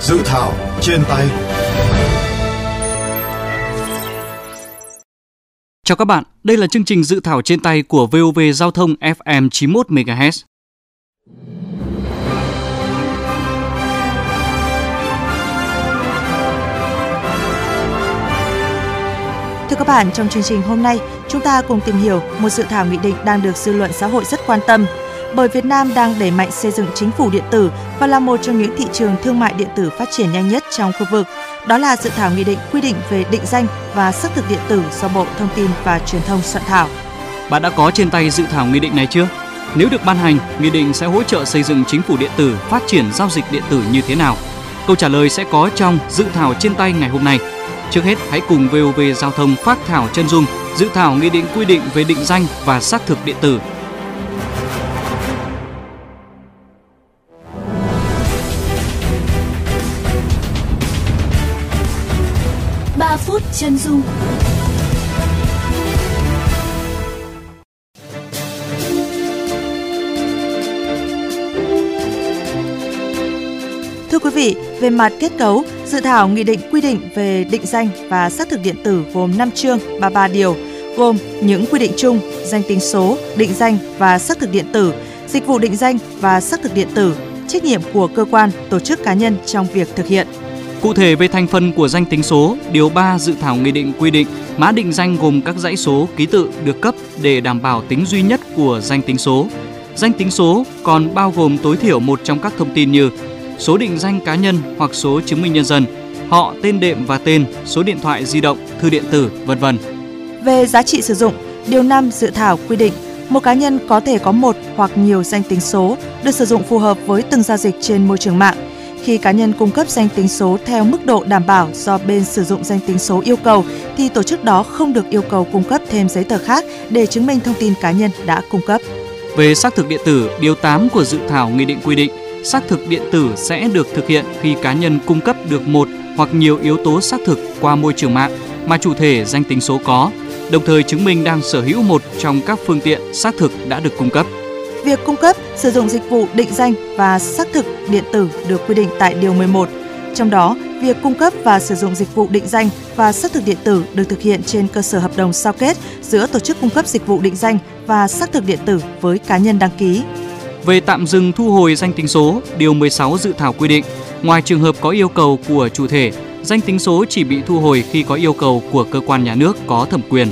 Dự thảo trên tay Chào các bạn, đây là chương trình dự thảo trên tay của VOV Giao thông FM 91 MHz. Thưa các bạn, trong chương trình hôm nay, chúng ta cùng tìm hiểu một dự thảo nghị định đang được dư luận xã hội rất quan tâm. Bởi Việt Nam đang đẩy mạnh xây dựng chính phủ điện tử và là một trong những thị trường thương mại điện tử phát triển nhanh nhất trong khu vực. Đó là dự thảo nghị định quy định về định danh và xác thực điện tử do Bộ Thông tin và Truyền thông soạn thảo. Bạn đã có trên tay dự thảo nghị định này chưa? Nếu được ban hành, nghị định sẽ hỗ trợ xây dựng chính phủ điện tử, phát triển giao dịch điện tử như thế nào? Câu trả lời sẽ có trong dự thảo trên tay ngày hôm nay. Trước hết, hãy cùng VOV Giao thông phát thảo chân dung dự thảo nghị định quy định về định danh và xác thực điện tử. ba phút chân dung về mặt kết cấu, dự thảo nghị định quy định về định danh và xác thực điện tử gồm 5 chương, 33 điều, gồm những quy định chung, danh tính số, định danh và xác thực điện tử, dịch vụ định danh và xác thực điện tử, trách nhiệm của cơ quan, tổ chức cá nhân trong việc thực hiện. Cụ thể về thành phần của danh tính số, điều 3 dự thảo nghị định quy định mã định danh gồm các dãy số ký tự được cấp để đảm bảo tính duy nhất của danh tính số. Danh tính số còn bao gồm tối thiểu một trong các thông tin như số định danh cá nhân hoặc số chứng minh nhân dân, họ, tên đệm và tên, số điện thoại di động, thư điện tử, vân vân. Về giá trị sử dụng, điều 5 dự thảo quy định một cá nhân có thể có một hoặc nhiều danh tính số được sử dụng phù hợp với từng giao dịch trên môi trường mạng. Khi cá nhân cung cấp danh tính số theo mức độ đảm bảo do bên sử dụng danh tính số yêu cầu thì tổ chức đó không được yêu cầu cung cấp thêm giấy tờ khác để chứng minh thông tin cá nhân đã cung cấp. Về xác thực điện tử, điều 8 của dự thảo nghị định quy định xác thực điện tử sẽ được thực hiện khi cá nhân cung cấp được một hoặc nhiều yếu tố xác thực qua môi trường mạng mà chủ thể danh tính số có, đồng thời chứng minh đang sở hữu một trong các phương tiện xác thực đã được cung cấp. Việc cung cấp, sử dụng dịch vụ định danh và xác thực điện tử được quy định tại Điều 11. Trong đó, việc cung cấp và sử dụng dịch vụ định danh và xác thực điện tử được thực hiện trên cơ sở hợp đồng sao kết giữa tổ chức cung cấp dịch vụ định danh và xác thực điện tử với cá nhân đăng ký. Về tạm dừng thu hồi danh tính số, Điều 16 dự thảo quy định, ngoài trường hợp có yêu cầu của chủ thể, danh tính số chỉ bị thu hồi khi có yêu cầu của cơ quan nhà nước có thẩm quyền.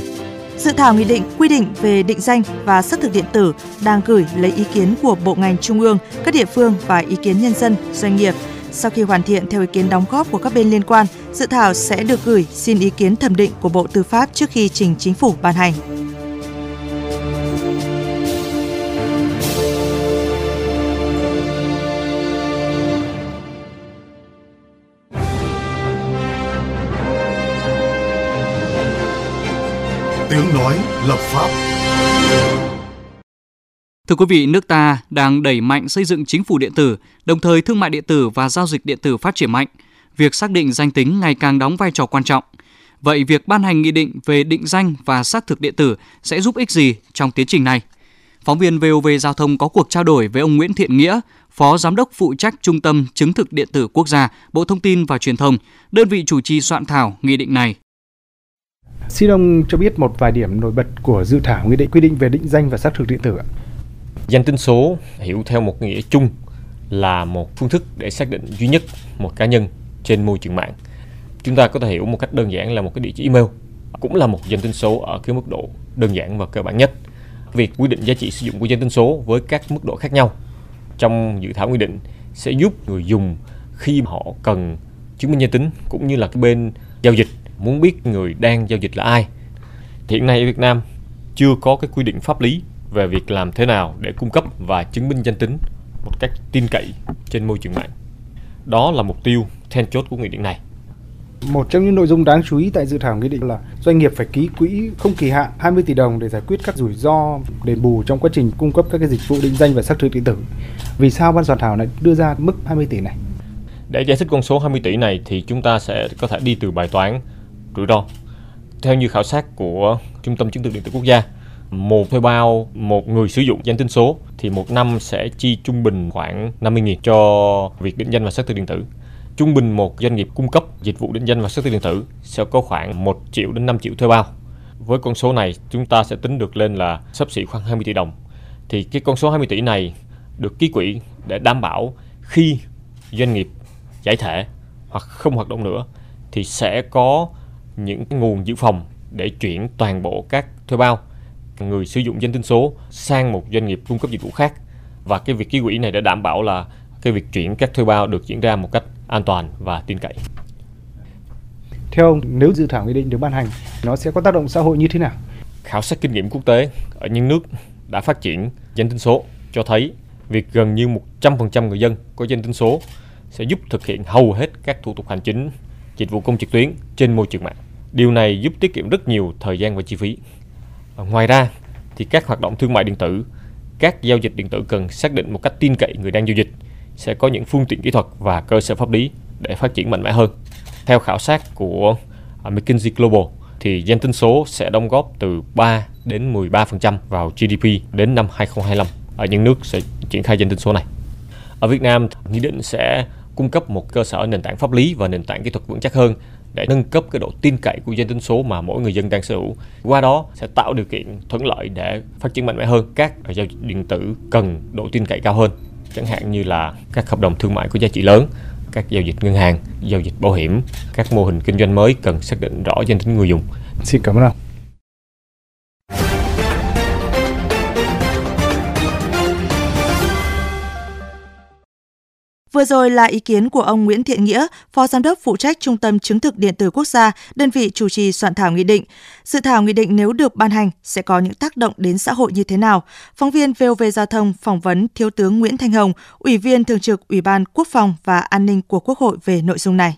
Dự thảo nghị định quy định về định danh và xác thực điện tử đang gửi lấy ý kiến của bộ ngành trung ương, các địa phương và ý kiến nhân dân, doanh nghiệp. Sau khi hoàn thiện theo ý kiến đóng góp của các bên liên quan, dự thảo sẽ được gửi xin ý kiến thẩm định của Bộ Tư pháp trước khi trình chính phủ ban hành. Nói lập pháp Thưa quý vị, nước ta đang đẩy mạnh xây dựng chính phủ điện tử, đồng thời thương mại điện tử và giao dịch điện tử phát triển mạnh. Việc xác định danh tính ngày càng đóng vai trò quan trọng. Vậy việc ban hành nghị định về định danh và xác thực điện tử sẽ giúp ích gì trong tiến trình này? Phóng viên VOV Giao thông có cuộc trao đổi với ông Nguyễn Thiện Nghĩa, Phó Giám đốc phụ trách Trung tâm Chứng thực Điện tử Quốc gia, Bộ Thông tin và Truyền thông, đơn vị chủ trì soạn thảo nghị định này. Xin ông cho biết một vài điểm nổi bật của dự thảo nghị định quy định về định danh và xác thực điện tử ạ. Danh tính số hiểu theo một nghĩa chung là một phương thức để xác định duy nhất một cá nhân trên môi trường mạng. Chúng ta có thể hiểu một cách đơn giản là một cái địa chỉ email, cũng là một danh tính số ở cái mức độ đơn giản và cơ bản nhất. Việc quy định giá trị sử dụng của danh tính số với các mức độ khác nhau trong dự thảo nghị định sẽ giúp người dùng khi họ cần chứng minh danh tính cũng như là cái bên giao dịch muốn biết người đang giao dịch là ai. Hiện nay ở Việt Nam chưa có cái quy định pháp lý về việc làm thế nào để cung cấp và chứng minh danh tính một cách tin cậy trên môi trường mạng. Đó là mục tiêu then chốt của nghị định này. Một trong những nội dung đáng chú ý tại dự thảo nghị định là doanh nghiệp phải ký quỹ không kỳ hạn 20 tỷ đồng để giải quyết các rủi ro đền bù trong quá trình cung cấp các cái dịch vụ định danh và xác thực điện tử. Vì sao ban soạn thảo này đưa ra mức 20 tỷ này? Để giải thích con số 20 tỷ này thì chúng ta sẽ có thể đi từ bài toán rủi ro. Theo như khảo sát của Trung tâm Chứng thực Điện tử Quốc gia, một thuê bao, một người sử dụng danh tính số thì một năm sẽ chi trung bình khoảng 50.000 cho việc định danh và xác thực điện tử. Trung bình một doanh nghiệp cung cấp dịch vụ định danh và xác thực điện tử sẽ có khoảng 1 triệu đến 5 triệu thuê bao. Với con số này, chúng ta sẽ tính được lên là sắp xỉ khoảng 20 tỷ đồng. Thì cái con số 20 tỷ này được ký quỹ để đảm bảo khi doanh nghiệp giải thể hoặc không hoạt động nữa thì sẽ có những nguồn dự phòng để chuyển toàn bộ các thuê bao người sử dụng danh tính số sang một doanh nghiệp cung cấp dịch vụ khác và cái việc ký quỹ này đã đảm bảo là cái việc chuyển các thuê bao được diễn ra một cách an toàn và tin cậy. Theo ông, nếu dự thảo nghị định được ban hành, nó sẽ có tác động xã hội như thế nào? Khảo sát kinh nghiệm quốc tế ở những nước đã phát triển danh tính số cho thấy việc gần như 100% người dân có danh tính số sẽ giúp thực hiện hầu hết các thủ tục hành chính, dịch vụ công trực tuyến trên môi trường mạng. Điều này giúp tiết kiệm rất nhiều thời gian và chi phí. À, ngoài ra thì các hoạt động thương mại điện tử, các giao dịch điện tử cần xác định một cách tin cậy người đang giao dịch sẽ có những phương tiện kỹ thuật và cơ sở pháp lý để phát triển mạnh mẽ hơn. Theo khảo sát của à, McKinsey Global thì danh tính số sẽ đóng góp từ 3 đến 13% vào GDP đến năm 2025 ở những nước sẽ triển khai danh tính số này. Ở Việt Nam, nghị định sẽ cung cấp một cơ sở nền tảng pháp lý và nền tảng kỹ thuật vững chắc hơn để nâng cấp cái độ tin cậy của danh tính số mà mỗi người dân đang sở hữu. Qua đó sẽ tạo điều kiện thuận lợi để phát triển mạnh mẽ hơn các giao dịch điện tử cần độ tin cậy cao hơn, chẳng hạn như là các hợp đồng thương mại có giá trị lớn, các giao dịch ngân hàng, giao dịch bảo hiểm, các mô hình kinh doanh mới cần xác định rõ danh tính người dùng. Xin cảm ơn ông. Vừa rồi là ý kiến của ông Nguyễn Thiện Nghĩa, Phó Giám đốc phụ trách Trung tâm Chứng thực Điện tử Quốc gia, đơn vị chủ trì soạn thảo nghị định. Dự thảo nghị định nếu được ban hành sẽ có những tác động đến xã hội như thế nào? Phóng viên VOV Giao thông phỏng vấn Thiếu tướng Nguyễn Thanh Hồng, Ủy viên Thường trực Ủy ban Quốc phòng và An ninh của Quốc hội về nội dung này.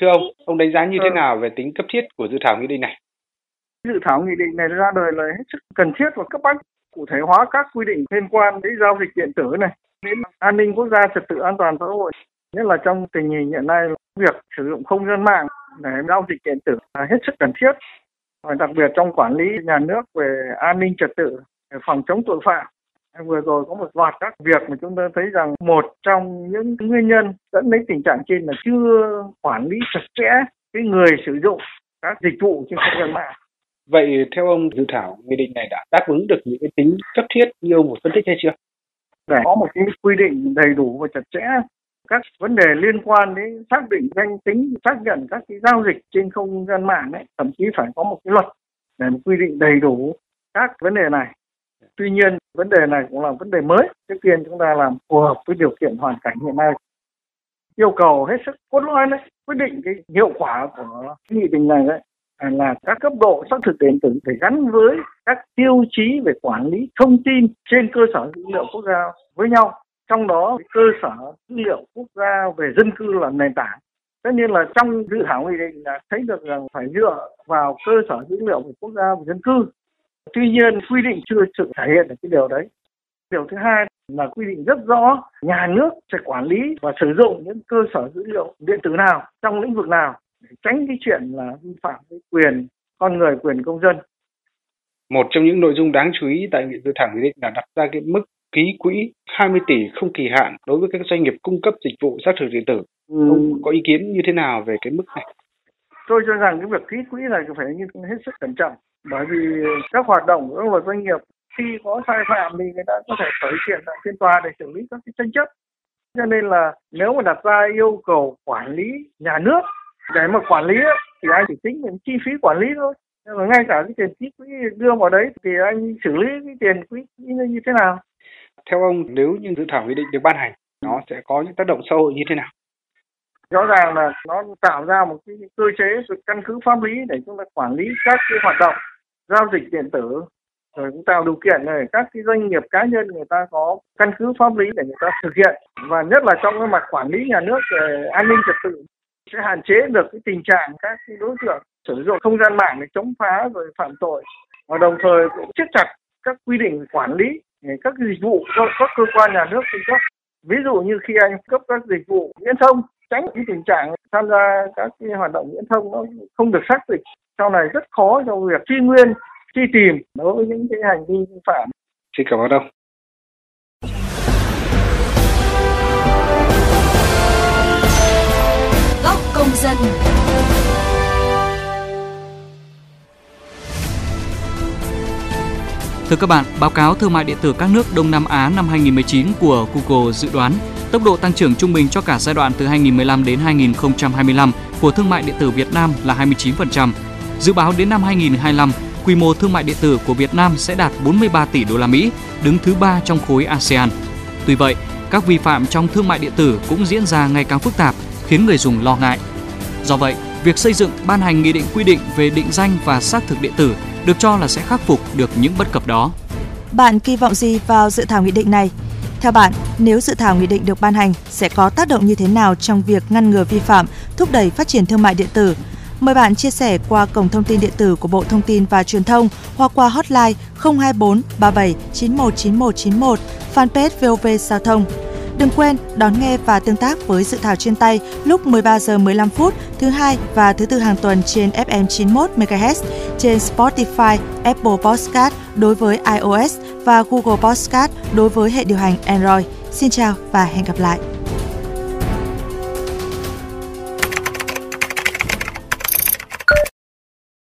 Thưa ông, ông đánh giá như thế nào về tính cấp thiết của dự thảo nghị định này? Dự thảo nghị định này ra đời là hết sức cần thiết và cấp bách cụ thể hóa các quy định liên quan đến giao dịch điện tử này đến an ninh quốc gia trật tự an toàn xã hội, nhất là trong tình hình hiện nay, việc sử dụng không gian mạng để giao dịch điện tử là hết sức cần thiết và đặc biệt trong quản lý nhà nước về an ninh trật tự phòng chống tội phạm vừa rồi có một loạt các việc mà chúng ta thấy rằng một trong những nguyên nhân dẫn đến tình trạng trên là chưa quản lý chặt chẽ cái người sử dụng các dịch vụ trên không gian mạng Vậy theo ông dự thảo nghị định này đã đáp ứng được những cái tính cấp thiết như ông vừa phân tích hay chưa? Để có một cái quy định đầy đủ và chặt chẽ. Các vấn đề liên quan đến xác định danh tính xác nhận các cái giao dịch trên không gian mạng ấy thậm chí phải có một cái luật để quy định đầy đủ các vấn đề này. Tuy nhiên vấn đề này cũng là vấn đề mới trước tiên chúng ta làm phù hợp với điều kiện hoàn cảnh hiện nay. Yêu cầu hết sức cốt lõi đấy quyết định cái hiệu quả của nghị định này đấy À, là các cấp độ xác thực điện tử phải gắn với các tiêu chí về quản lý thông tin trên cơ sở dữ liệu quốc gia với nhau. Trong đó, cơ sở dữ liệu quốc gia về dân cư là nền tảng. Tất nhiên là trong dự thảo nghị định là thấy được rằng phải dựa vào cơ sở dữ liệu của quốc gia về dân cư. Tuy nhiên, quy định chưa sự thể hiện được cái điều đấy. Điều thứ hai là quy định rất rõ nhà nước sẽ quản lý và sử dụng những cơ sở dữ liệu điện tử nào, trong lĩnh vực nào để tránh cái chuyện là vi phạm cái quyền con người quyền công dân một trong những nội dung đáng chú ý tại nghị dự thảo nghị định là đặt ra cái mức ký quỹ 20 tỷ không kỳ hạn đối với các doanh nghiệp cung cấp dịch vụ xác thực điện tử. Ừ. Ông có ý kiến như thế nào về cái mức này? Tôi cho rằng cái việc ký quỹ này phải như hết sức cẩn trọng bởi vì các hoạt động của các doanh nghiệp khi có sai phạm thì người ta có thể khởi kiện tại phiên tòa để xử lý các cái tranh chấp. Cho nên là nếu mà đặt ra yêu cầu quản lý nhà nước để mà quản lý thì anh chỉ tính những chi phí quản lý thôi. Nhưng mà ngay cả cái tiền ký quỹ đưa vào đấy thì anh xử lý cái tiền quỹ như thế nào? Theo ông nếu như dự thảo nghị định được ban hành nó sẽ có những tác động xã hội như thế nào? Rõ ràng là nó tạo ra một cái cơ chế sự căn cứ pháp lý để chúng ta quản lý các cái hoạt động giao dịch điện tử. Rồi cũng tạo điều kiện để các cái doanh nghiệp cá nhân người ta có căn cứ pháp lý để người ta thực hiện. Và nhất là trong cái mặt quản lý nhà nước về an ninh trật tự sẽ hạn chế được cái tình trạng các cái đối tượng sử dụng không gian mạng để chống phá rồi phạm tội và đồng thời cũng siết chặt các quy định quản lý các dịch vụ do các cơ quan nhà nước cung cấp ví dụ như khi anh cấp các dịch vụ viễn thông, tránh cái tình trạng tham gia các cái hoạt động viễn thông nó không được xác định sau này rất khó trong việc truy nguyên, truy tìm đối với những cái hành vi vi phạm. Xin cảm ơn ông. Công dân. Thưa các bạn, báo cáo thương mại điện tử các nước Đông Nam Á năm 2019 của Google dự đoán tốc độ tăng trưởng trung bình cho cả giai đoạn từ 2015 đến 2025 của thương mại điện tử Việt Nam là 29%. Dự báo đến năm 2025, quy mô thương mại điện tử của Việt Nam sẽ đạt 43 tỷ đô la Mỹ, đứng thứ ba trong khối ASEAN. Tuy vậy, các vi phạm trong thương mại điện tử cũng diễn ra ngày càng phức tạp, khiến người dùng lo ngại. Do vậy, việc xây dựng ban hành nghị định quy định về định danh và xác thực điện tử được cho là sẽ khắc phục được những bất cập đó. Bạn kỳ vọng gì vào dự thảo nghị định này? Theo bạn, nếu dự thảo nghị định được ban hành sẽ có tác động như thế nào trong việc ngăn ngừa vi phạm, thúc đẩy phát triển thương mại điện tử? Mời bạn chia sẻ qua cổng thông tin điện tử của Bộ Thông tin và Truyền thông hoặc qua hotline 024 37 919191, fanpage VOV Giao thông. Đừng quên đón nghe và tương tác với dự thảo trên tay lúc 13 giờ 15 phút thứ hai và thứ tư hàng tuần trên FM 91 MHz, trên Spotify, Apple Podcast đối với iOS và Google Podcast đối với hệ điều hành Android. Xin chào và hẹn gặp lại.